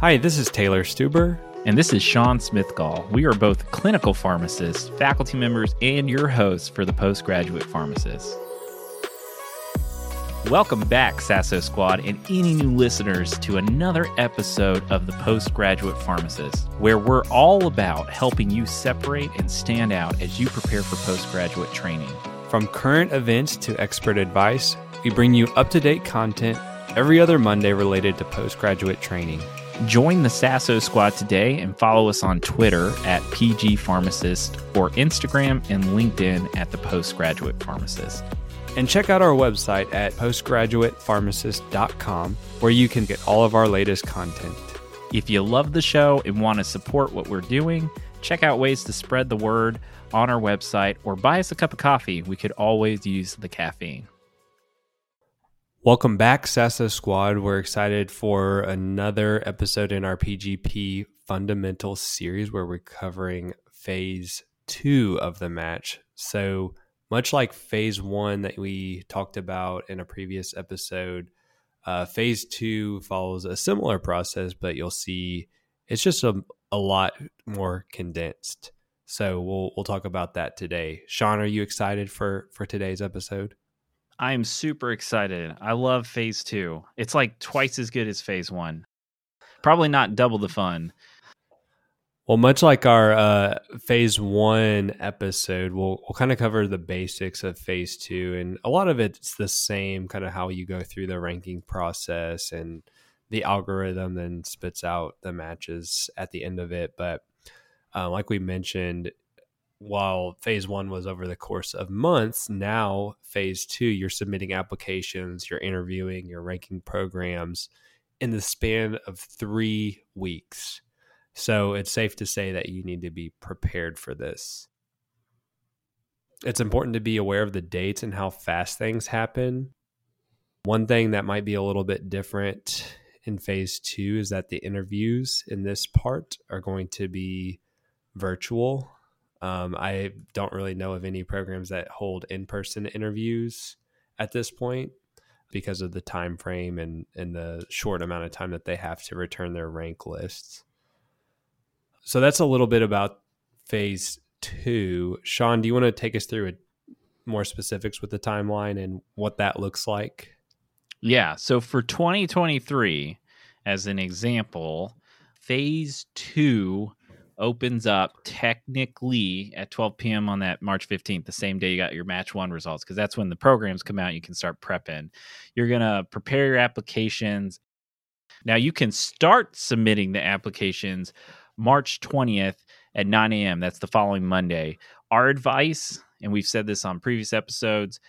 Hi, this is Taylor Stuber. And this is Sean Smithgall. We are both clinical pharmacists, faculty members, and your hosts for the Postgraduate Pharmacist. Welcome back, SASO Squad, and any new listeners to another episode of the Postgraduate Pharmacist, where we're all about helping you separate and stand out as you prepare for postgraduate training. From current events to expert advice, we bring you up to date content every other Monday related to postgraduate training. Join the SASO Squad today and follow us on Twitter at PG Pharmacist or Instagram and LinkedIn at the Postgraduate Pharmacist. And check out our website at postgraduatepharmacist.com where you can get all of our latest content. If you love the show and want to support what we're doing, check out ways to spread the word on our website or buy us a cup of coffee. We could always use the caffeine. Welcome back, SASO Squad. We're excited for another episode in our PGP Fundamental series where we're covering phase two of the match. So, much like phase one that we talked about in a previous episode, uh, phase two follows a similar process, but you'll see it's just a, a lot more condensed. So we'll we'll talk about that today. Sean, are you excited for for today's episode? I am super excited. I love phase two. It's like twice as good as phase one. Probably not double the fun. Well, much like our uh, phase one episode, we'll we'll kind of cover the basics of phase two, and a lot of it's the same, kind of how you go through the ranking process and the algorithm then spits out the matches at the end of it. But uh, like we mentioned, while phase one was over the course of months, now phase two, you're submitting applications, you're interviewing, you're ranking programs in the span of three weeks. So it's safe to say that you need to be prepared for this. It's important to be aware of the dates and how fast things happen. One thing that might be a little bit different in phase two is that the interviews in this part are going to be virtual um, I don't really know of any programs that hold in-person interviews at this point because of the time frame and, and the short amount of time that they have to return their rank lists. So that's a little bit about phase two. Sean, do you want to take us through more specifics with the timeline and what that looks like? Yeah. So for 2023, as an example, phase two opens up technically at 12 p.m. on that March 15th, the same day you got your match one results, because that's when the programs come out. You can start prepping. You're going to prepare your applications. Now, you can start submitting the applications March 20th at 9 a.m. That's the following Monday. Our advice, and we've said this on previous episodes,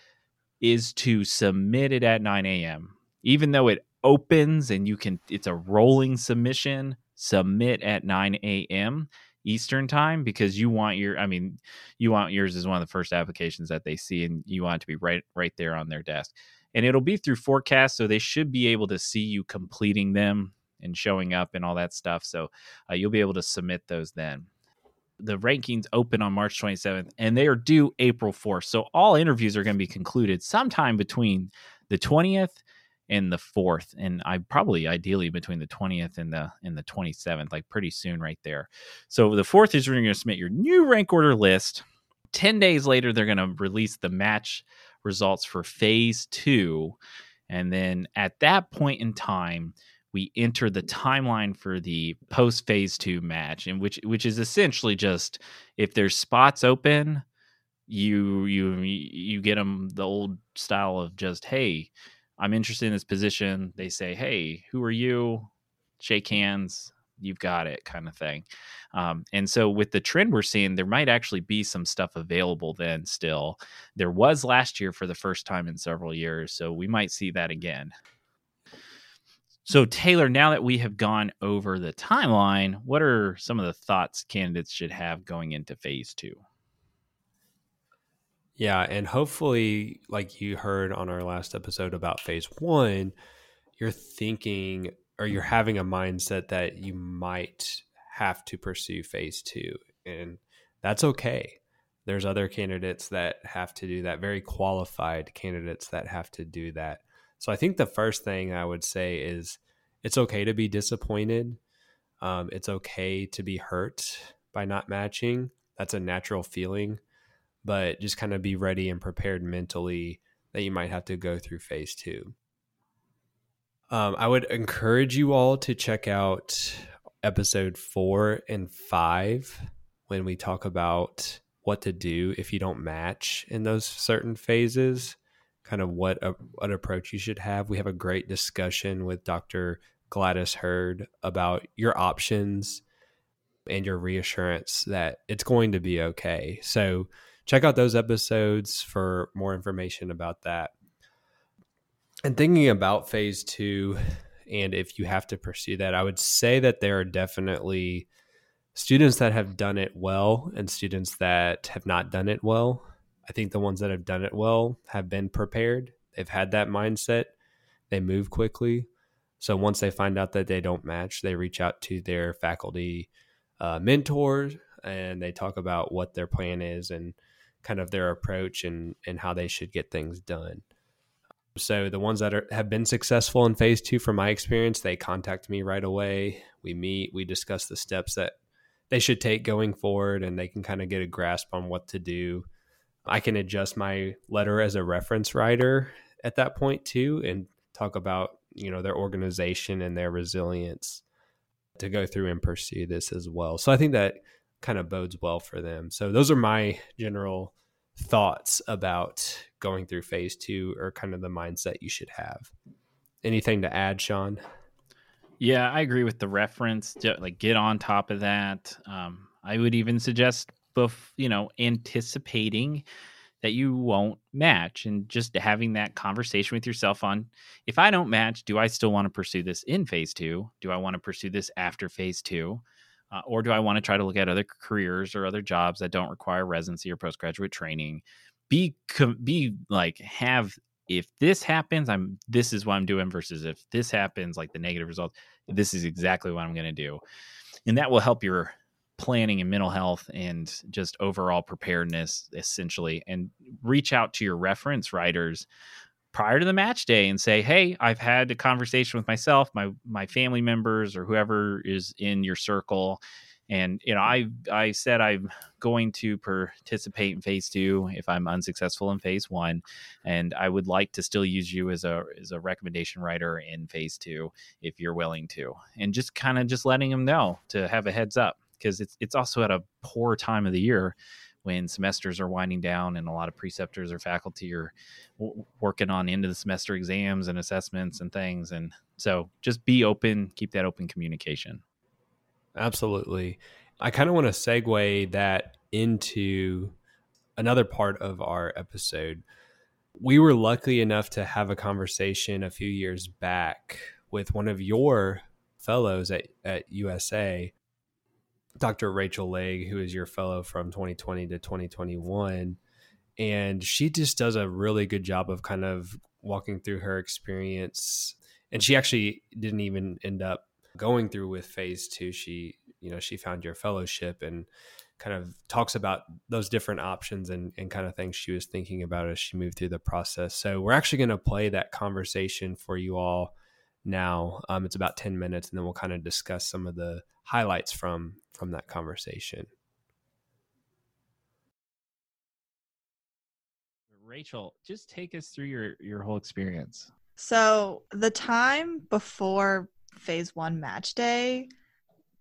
is to submit it at 9 a.m. Even though it opens and you can, it's a rolling submission submit at 9 a.m. Eastern time because you want your I mean you want yours is one of the first applications that they see and you want it to be right right there on their desk. And it'll be through PhORCAS so they should be able to see you completing them and showing up and all that stuff. So uh, you'll be able to submit those then. The rankings open on March 27th and they are due April 4th. So all interviews are going to be concluded sometime between the 20th in the fourth, and I probably ideally between the twentieth and the and the twenty seventh, like pretty soon right there. So the fourth is when you're going to submit your new rank order list. Ten days later, they're going to release the match results for phase two, and then at that point in time, we enter the timeline for the post phase two match, and which which is essentially just if there's spots open, you you you get them the old style of just hey I'm interested in this position. They say, Hey, who are you? Shake hands. You've got it, kind of thing. Um, and so, with the trend we're seeing, there might actually be some stuff available then still. There was last year for the first time in several years. So, we might see that again. So, Taylor, now that we have gone over the timeline, what are some of the thoughts candidates should have going into phase two? Yeah, and hopefully, like you heard on our last episode about phase one, you're thinking or you're having a mindset that you might have to pursue phase two. And that's okay. There's other candidates that have to do that, very qualified candidates that have to do that. So I think the first thing I would say is it's okay to be disappointed. Um, it's okay to be hurt by not matching. That's a natural feeling, but just kind of be ready and prepared mentally that you might have to go through phase two. Um, I would encourage you all to check out episode four and five when we talk about what to do if you don't match in those certain phases, kind of what a, what approach you should have. We have a great discussion with Dr. Gladys Hurd about your options and your reassurance that it's going to be okay. So check out those episodes for more information about that. And thinking about phase two, and if you have to pursue that, I would say that there are definitely students that have done it well and students that have not done it well. I think the ones that have done it well have been prepared. They've had that mindset. They move quickly. So once they find out that they don't match, they reach out to their faculty uh, mentors and they talk about what their plan is and kind of their approach and and how they should get things done. So the ones that are, have been successful in phase two, from my experience, they contact me right away. We meet, we discuss the steps that they should take going forward, and they can kind of get a grasp on what to do. I can adjust my letter as a reference writer at that point too, and talk about you know their organization and their resilience to go through and pursue this as well. So I think that kind of bodes well for them. So those are my general thoughts about going through phase two or kind of the mindset you should have. Anything to add, Sean? Yeah, I agree with the reference. Like, get on top of that. Um, I would even suggest, bef- you know, anticipating that you won't match and just having that conversation with yourself on if I don't match, do I still want to pursue this in phase two? Do I want to pursue this after phase two? Uh, or do I want to try to look at other careers or other jobs that don't require residency or postgraduate training? Be be like have if this happens, I'm this is what I'm doing versus if this happens, like the negative results, this is exactly what I'm going to do, and that will help your planning and mental health and just overall preparedness essentially and reach out to your reference writers prior to the match day and say hey i've had a conversation with myself my my family members or whoever is in your circle and you know i i said i'm going to participate in phase two if i'm unsuccessful in phase one and i would like to still use you as a as a recommendation writer in phase two if you're willing to and just kind of just letting them know to have a heads up because it's it's also at a poor time of the year when semesters are winding down and a lot of preceptors or faculty are w- working on end of the semester exams and assessments and things and so just be open keep that open communication. Absolutely. I kind of want to segue that into another part of our episode. We were lucky enough to have a conversation a few years back with one of your fellows at, at usa Dr. Rachel Legg, who is your fellow from 2020 to 2021. And she just does a really good job of kind of walking through her experience. And she actually didn't even end up going through with phase two. She, you know, she found your fellowship and kind of talks about those different options and, and kind of things she was thinking about as she moved through the process. So we're actually going to play that conversation for you all now. Um, it's about 10 minutes, and then we'll kind of discuss some of the highlights from from that conversation. Rachel, just take us through your your whole experience. So the time before phase one match day,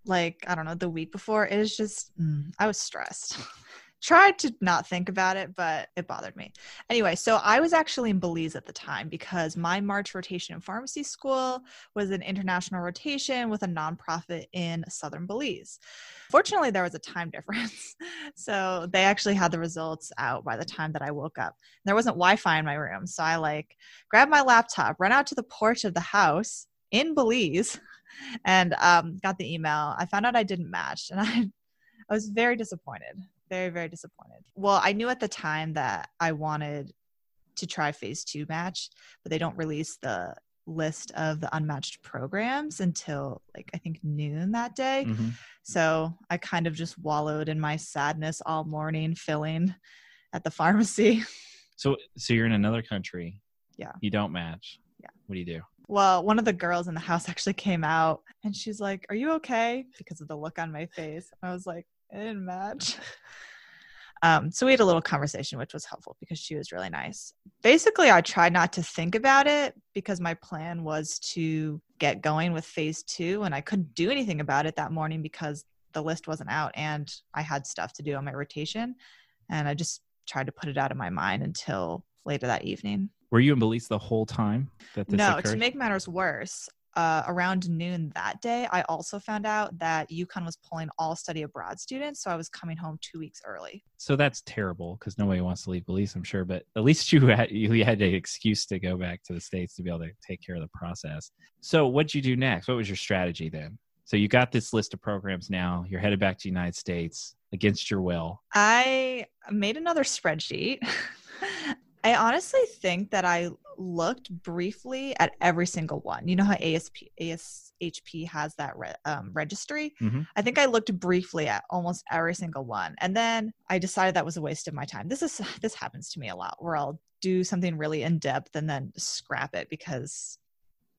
like I don't know, the week before, it is just mm, I was stressed. tried to not think about it, but it bothered me. Anyway, so I was actually in Belize at the time because my March rotation in pharmacy school was an international rotation with a nonprofit in southern Belize. Fortunately, there was a time difference. so they actually had the results out by the time that I woke up. There wasn't Wi Fi in my room. So I like grabbed my laptop, ran out to the porch of the house in Belize and um, got the email. I found out I didn't match and I, I was very disappointed very very disappointed. Well i knew at the time that i wanted to try phase two match but they don't release the list of the unmatched programs until like i think noon that day. Mm-hmm. so i kind of just wallowed in my sadness all morning filling at the pharmacy. So so you're in another country. Yeah. You don't match. Yeah. What do you do? Well, one of the girls in the house actually came out and she's like, Are you okay? Because of the look on my face. I was like, It didn't match. Um, so we had a little conversation, which was helpful because she was really nice. Basically, I tried not to think about it because my plan was to get going with phase two, and I couldn't do anything about it that morning because the list wasn't out and I had stuff to do on my rotation. And I just tried to put it out of my mind until later that evening. Were you in Belize the whole time that this no, occurred? to make matters worse, uh, around noon that day, I also found out that UConn was pulling all study abroad students. So I was coming home two weeks early. so that's terrible because nobody wants to leave Belize, I'm sure. But at least you had you had an excuse to go back to the states to be able to take care of the process. So what'd you do next? What was your strategy then? So you got this list of programs now. You're headed back to the United States against your will. I made another spreadsheet. I honestly think that I looked briefly at every single one. You know how ASP, ASHP has that re- um, registry? Mhm. I think I looked briefly at almost every single one. And then I decided that was a waste of my time. This is this happens to me a lot where I'll do something really in depth and then scrap it because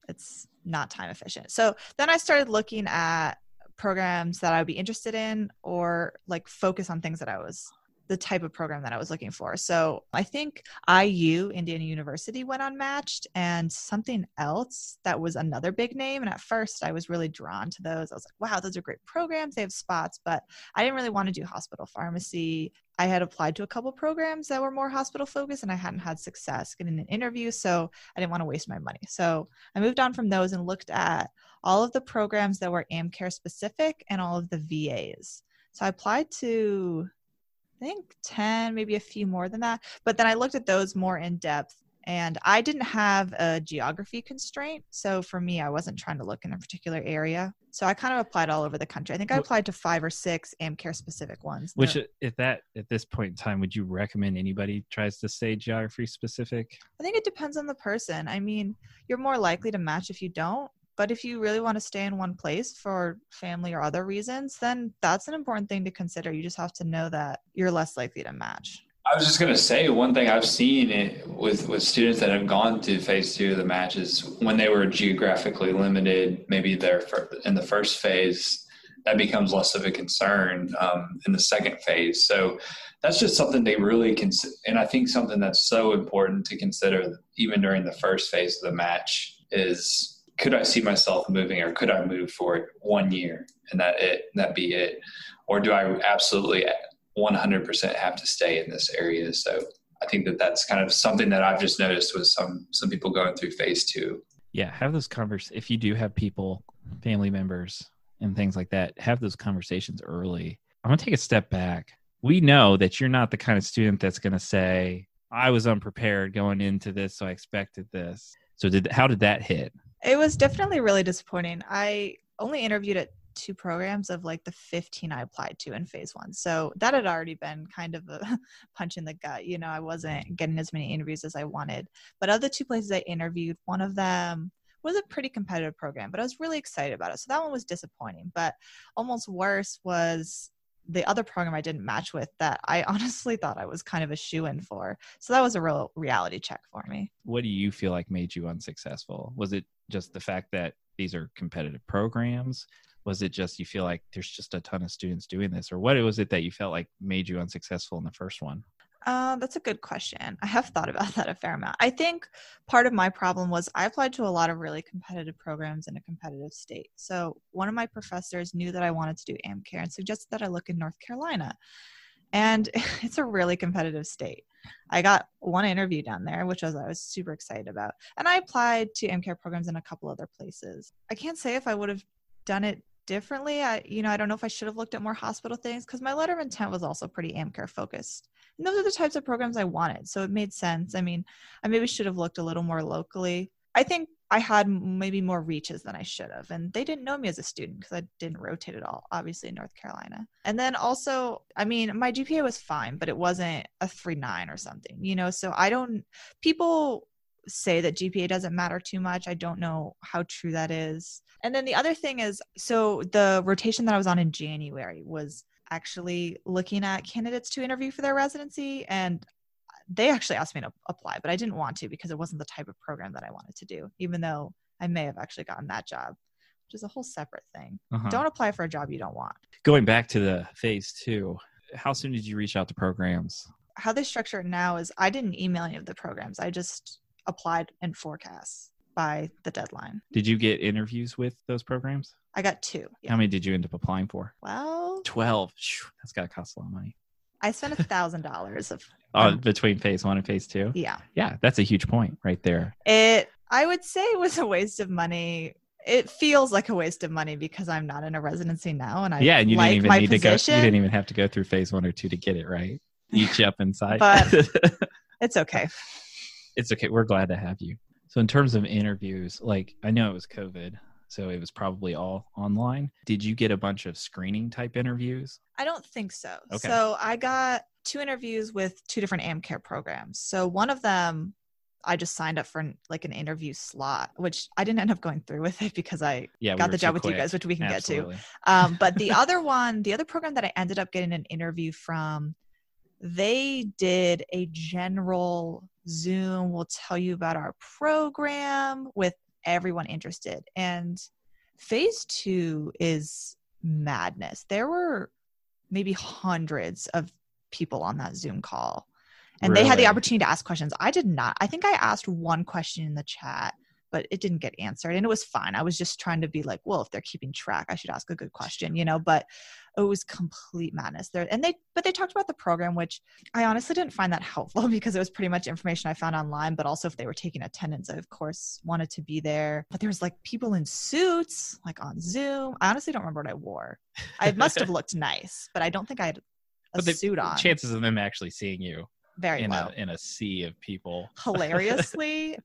it's not time efficient. So then I started looking at programs that I would be interested in or like focus on things that I was the type of program that I was looking for. So I think IU, Indiana University, went unmatched, and something else that was another big name. And at first, I was really drawn to those. I was like, wow, those are great programs. They have spots, but I didn't really want to do hospital pharmacy. I had applied to a couple programs that were more hospital focused, and I hadn't had success getting an interview. So I didn't want to waste my money. So I moved on from those and looked at all of the programs that were AmCare specific and all of the VAs. So I applied to I think 10, maybe a few more than that. But then I looked at those more in depth and I didn't have a geography constraint. So for me, I wasn't trying to look in a particular area. So I kind of applied all over the country. I think I applied to five or six AmCare specific ones. Which No- at uh, that at this point in time, would you recommend anybody tries to stay geography specific? I think it depends on the person. I mean, you're more likely to match if you don't. But if you really want to stay in one place for family or other reasons, then that's an important thing to consider. You just have to know that you're less likely to match. I was just going to say one thing I've seen it with with students that have gone to phase two of the matches when they were geographically limited, maybe they're in the first phase, that becomes less of a concern um, in the second phase. So that's just something they really consider, and I think something that's so important to consider even during the first phase of the match is could I see myself moving, or could I move for one year and that it that be it, or do I absolutely 100% have to stay in this area. So I think that that's kind of something that I've just noticed with some some people going through phase two. Yeah, have those convers. If you do have people, family members, and things like that, have those conversations early. I'm gonna take a step back. We know that you're not the kind of student that's gonna say, "I was unprepared going into this, so I expected this." So did how did that hit? It was definitely really disappointing. I only interviewed at two programs of like the 15 I applied to in phase one. So that had already been kind of a punch in the gut. You know, I wasn't getting as many interviews as I wanted. But of the two places I interviewed, one of them was a pretty competitive program, but I was really excited about it. So that one was disappointing. But almost worse was the other program I didn't match with that I honestly thought I was kind of a shoe in for. So that was a real reality check for me. What do you feel like made you unsuccessful? Was it just the fact that these are competitive programs? Was it just you feel like there's just a ton of students doing this, or what was it that you felt like made you unsuccessful in the first one? Uh, that's a good question. I have thought about that a fair amount. I think part of my problem was I applied to a lot of really competitive programs in a competitive state. So one of my professors knew that I wanted to do AmCare and suggested that I look in North Carolina. And it's a really competitive state. I got one interview down there, which was I was super excited about. And I applied to AmCare programs in a couple other places. I can't say if I would have done it differently. I, you know, I don't know if I should have looked at more hospital things because my letter of intent was also pretty AmCare focused. And those are the types of programs I wanted. So it made sense. I mean, I maybe should have looked a little more locally. I think I had maybe more reaches than I should have. And they didn't know me as a student because I didn't rotate at all, obviously in North Carolina. And then also, I mean, my GPA was fine, but it wasn't a 3.9 or something, you know? So I don't, people say that GPA doesn't matter too much. I don't know how true that is. And then the other thing is so the rotation that I was on in January was actually looking at candidates to interview for their residency and they actually asked me to apply, but I didn't want to because it wasn't the type of program that I wanted to do, even though I may have actually gotten that job, which is a whole separate thing. Uh-huh. Don't apply for a job you don't want. Going back to the phase two, how soon did you reach out to programs? How they structure it now is I didn't email any of the programs. I just applied and PhORCAS by the deadline. Did you get interviews with those programs? I got two. Yeah. How many did you end up applying for? Well, 12. That's got to cost a lot of money. I spent a thousand dollars of Oh, between phase one and phase two? yeah. Yeah, that's a huge point right there. It I would say was a waste of money. It feels like a waste of money because I'm not in a residency now and I yeah, and you like didn't even need to go. You didn't even have to go through phase one or two to get it right. Each up inside. But- It's okay. It's okay. We're glad to have you. So in terms of interviews, like I know it was COVID, so it was probably all online. Did you get a bunch of screening type interviews? I don't think so. Okay. So I got two interviews with two different AmCare programs. So one of them I just signed up for like an interview slot, which I didn't end up going through with it because I Yeah, got were the job with you guys, which we can Absolutely. get to. Um, but the other one, the other program that I ended up getting an interview from, they did a general Zoom. We'll tell you about our program with everyone interested. And phase two is madness. There were maybe hundreds of people on that Zoom call. And they had the opportunity to ask questions. I did not. I think I asked one question in the chat, but it didn't get answered. And it was fine. I was just trying to be like, well, if they're keeping track, I should ask a good question, you know, but it was complete madness there. And they, but they talked about the program, which I honestly didn't find that helpful because it was pretty much information I found online, but also if they were taking attendance, I of course wanted to be there. But there was like people in suits, like on Zoom. I honestly don't remember what I wore. I must have looked nice, but I don't think I had a But the suit on. Chances of them actually seeing you Very in low. a in a sea of people. hilariously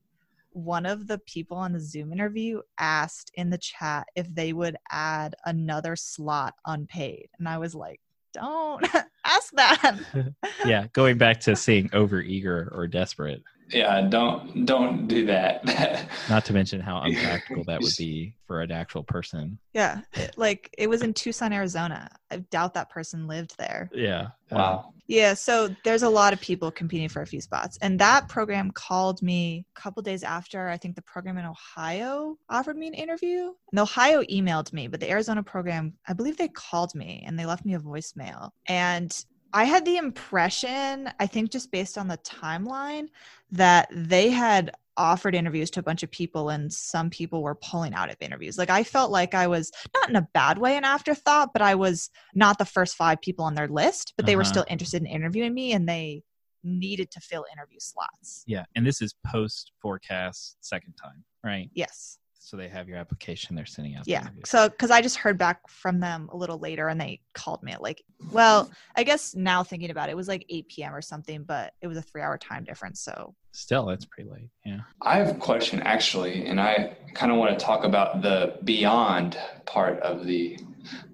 one of the people on the zoom interview asked in the chat if they would add another slot unpaid and i was like don't ask that yeah, going back to seeing over eager or desperate. Yeah, don't don't do that. Not to mention how unpractical that would be for an actual person. yeah like it was in tucson arizona i doubt that person lived there Yeah. wow. Yeah, so there's a lot of people competing for a few spots. And that program called me a couple days after I think the program in Ohio offered me an interview. And Ohio emailed me, but the Arizona program, I believe they called me and they left me a voicemail. And I had the impression, I think just based on the timeline, that they had offered interviews to a bunch of people and some people were pulling out of interviews. Like I felt like I was not in a bad way an afterthought, but I was not the first five people on their list, but they were Uh-huh. still interested in interviewing me and they needed to fill interview slots. Yeah. And this is post PhORCAS second time, right? Yes. So they have your application they're sending out. Yeah. So, because I just heard back from them a little later and they called me at like, well, I guess now thinking about it, it was like 8 p.m. or something, but it was a three hour time difference. So, Still, that's pretty late. Yeah. I have a question actually, and I kind of want to talk about the beyond part of the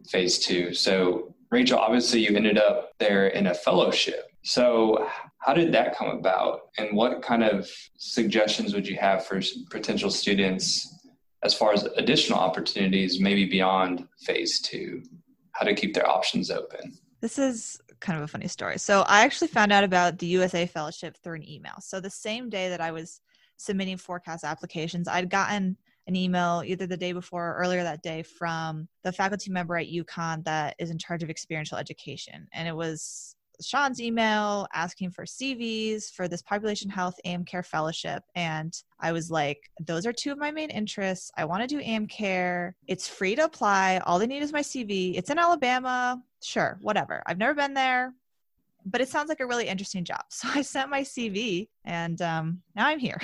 phase two. So, Rachel, obviously you ended up there in a fellowship. So, how did that come about, and what kind of suggestions would you have for potential students as far as additional opportunities, maybe beyond phase two? How to keep their options open? This is kind of a funny story. So I actually found out about the USA Fellowship through an email. So the same day that I was submitting PhORCAS applications, I'd gotten an email either the day before or earlier that day from the faculty member at UConn that is in charge of experiential education. And it was Sean's email asking for CVs for this population health AM care fellowship. And I was like, those are two of my main interests. I want to do AM care. It's free to apply. All they need is my CV. It's in Alabama. Sure, whatever. I've never been there, but it sounds like a really interesting job. So I sent my CV and um, now I'm here.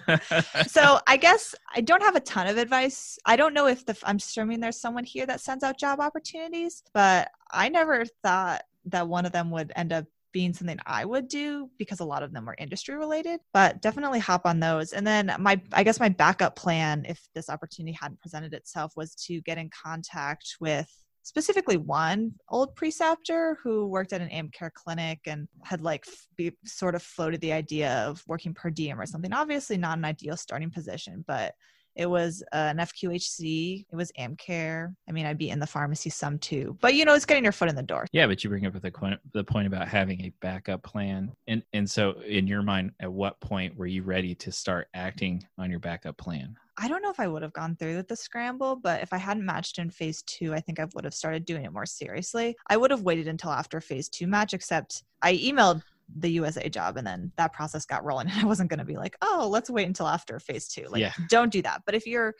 so I guess I don't have a ton of advice. I don't know if the I'm assuming there's someone here that sends out job opportunities, but I never thought that one of them would end up being something I would do because a lot of them were industry related, but definitely hop on those. And then my I guess my backup plan if this opportunity hadn't presented itself was to get in contact with specifically one old preceptor who worked at an AIM care clinic and had like be, sort of floated the idea of working per diem or something. Obviously, not an ideal starting position, but it was uh, an FQHC. It was AmCare. I mean, I'd be in the pharmacy some too, but you know, it's getting your foot in the door. Yeah, but you bring up the point, the point about having a backup plan, and and so in your mind, at what point were you ready to start acting on your backup plan? I don't know if I would have gone through with the scramble, but if I hadn't matched in phase two, I think I would have started doing it more seriously. I would have waited until after phase two match, except I emailed the USA job and then that process got rolling. And I wasn't going to be like, oh, let's wait until after phase two. Like, Yeah. don't do that. But if you're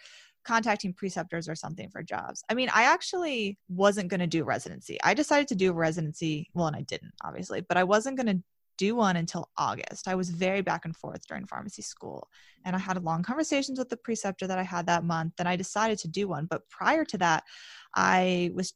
contacting preceptors or something for jobs, I mean, I actually wasn't going to do residency. I decided to do a residency. Well, and I didn't, obviously, but I wasn't going to do one until August. I was very back and forth during pharmacy school. And I had long conversations with the preceptor that I had that month. And I decided to do one. But prior to that, I was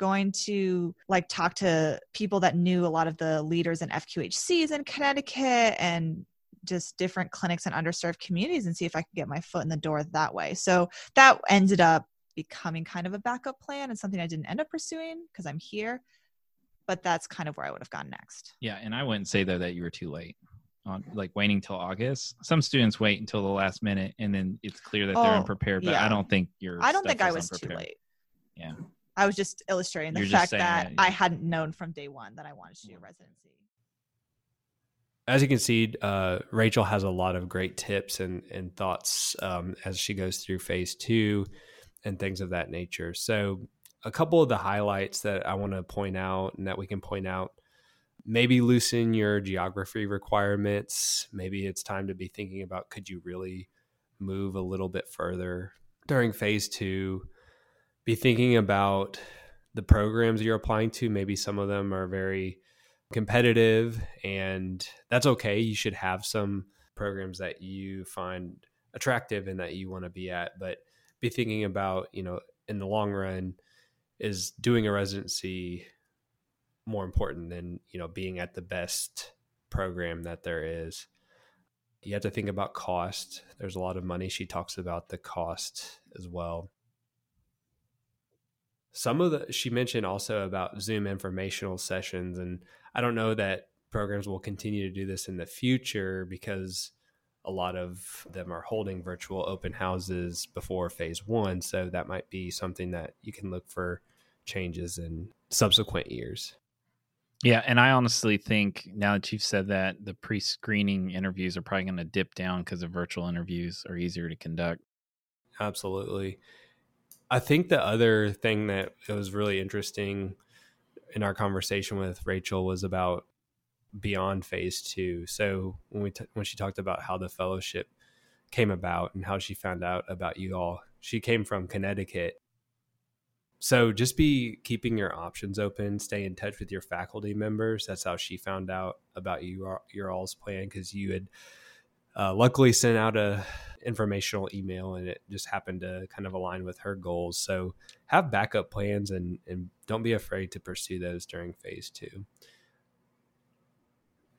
going to like talk to people that knew a lot of the leaders in FQHCs in Connecticut and just different clinics and underserved communities and see if I could get my foot in the door that way. So that ended up becoming kind of a backup plan and something I didn't end up pursuing because I'm here. But that's kind of where I would have gone next. Yeah, and I wouldn't say though that you were too late on like waiting till August. Some students wait until the last minute and then it's clear that they're Oh, unprepared. But yeah. I don't think you're. I don't think I was too late. Yeah. I was just illustrating the You're fact saying that that, I hadn't known from day one that I wanted to do residency. As you can see, uh, Rachel has a lot of great tips and, and thoughts um, as she goes through phase two and things of that nature. So, a couple of the highlights that I want to point out and that we can point out maybe loosen your geography requirements. Maybe it's time to be thinking about could you really move a little bit further during phase two? Be thinking about the programs you're applying to. Maybe some of them are very competitive and that's okay. You should have some programs that you find attractive and that you want to be at but be thinking about you know in the long run is doing a residency more important than you know being at the best program that there is? You have to think about cost. There's a lot of money. She talks about the cost as well some of the she mentioned also about zoom informational sessions and i don't know that programs will continue to do this in the future because a lot of them are holding virtual open houses before phase one so that might be something that you can look for changes in subsequent years Yeah, and I honestly think now that you've said that, the pre-screening interviews are probably going to dip down because the virtual interviews are easier to conduct. Absolutely. I think the other thing that it was really interesting in our conversation with Rachel was about beyond phase two. So when we t- when she talked about how the fellowship came about and how she found out about you all, she came from Connecticut. So just be keeping your options open. Stay in touch with your faculty members. That's how she found out about you your all's plan because you had uh, luckily sent out a informational email and it just happened to kind of align with her goals so have backup plans and and don't be afraid to pursue those during phase two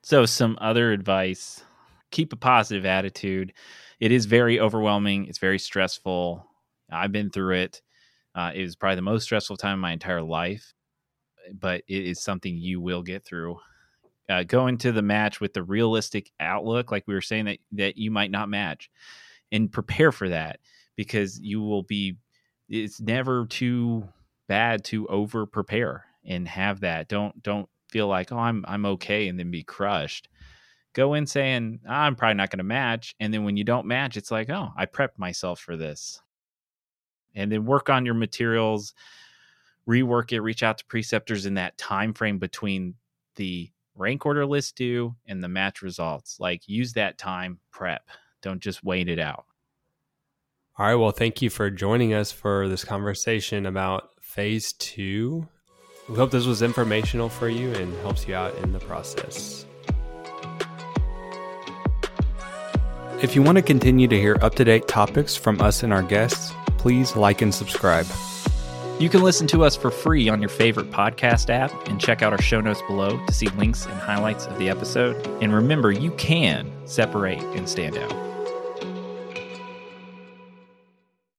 So, some other advice keep a positive attitude. It is very overwhelming, it's very stressful. I've been through it. Uh, it was probably the most stressful time of my entire life, but it is something you will get through. Uh, go into the match with the realistic outlook, like we were saying that that you might not match, and prepare for that because you will be. It's never too bad to over prepare and have that. Don't don't feel like oh I'm I'm okay and then be crushed. Go in saying I'm probably not going to match, and then when you don't match, it's like oh I prepped myself for this, and then work on your materials, rework it, reach out to preceptors in that time frame between the rank order list due and the match results. Like use that time prep. Don't just wait it out. all right well thank you for joining us for this conversation about phase two we hope this was informational for you and helps you out in the process if you want to continue to hear up-to-date topics from us and our guests please like and subscribe You can listen to us for free on your favorite podcast app and check out our show notes below to see links and highlights of the episode. And remember, you can separate and stand out.